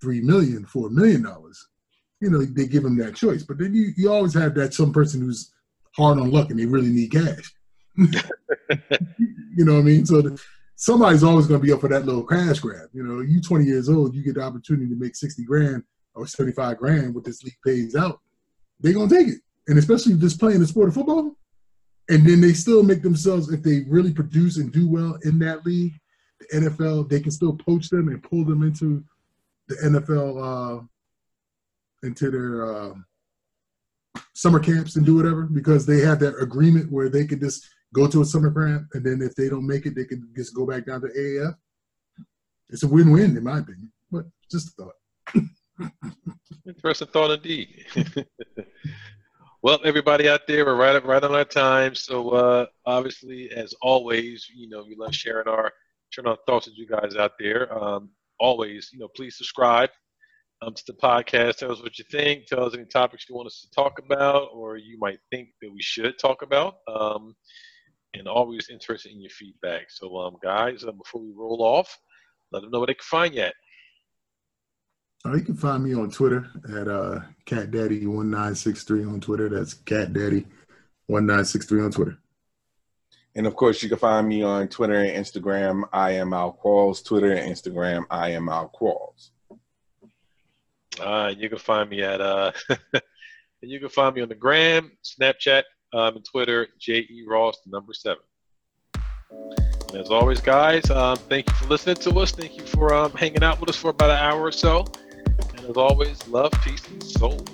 three million, four million dollars. You know, they give them that choice. But then you, you always have that some person who's hard on luck and they really need cash. (laughs) you know what I mean? So the, somebody's always going to be up for that little crash grab. You know, you 20 years old, you get the opportunity to make 60 grand or 75 grand what this league pays out. They're going to take it. And especially just playing the sport of football. And then they still make themselves, if they really produce and do well in that league, the NFL, they can still poach them and pull them into the NFL, uh, into their uh, summer camps and do whatever because they have that agreement where they could just go to a summer camp, and then if they don't make it, they can just go back down to AAF. It's a win-win, in my opinion. But just a thought. Interesting thought indeed. (laughs) well, everybody out there, we're right right on our time. So uh, obviously, as always, you know, we love sharing our sharing our thoughts with you guys out there. Um, always, you know, please subscribe um, to the podcast. Tell us what you think. Tell us any topics you want us to talk about, or you might think that we should talk about. Um, and always interested in your feedback. So, um, guys, uh, before we roll off, let them know where they can find you at. Oh, you can find me on Twitter at uh, CatDaddy1963 on Twitter. That's CatDaddy1963 on Twitter. And of course, you can find me on Twitter and Instagram. I am Al Qualls. Twitter and Instagram. I am Al Qualls. Uh, you can find me at uh, (laughs) you can find me on the gram, Snapchat, um, and Twitter, J.E. Ross, number seven. And as always, guys, um, thank you for listening to us. Thank you for um, hanging out with us for about an hour or so as always, love, peace, and soul.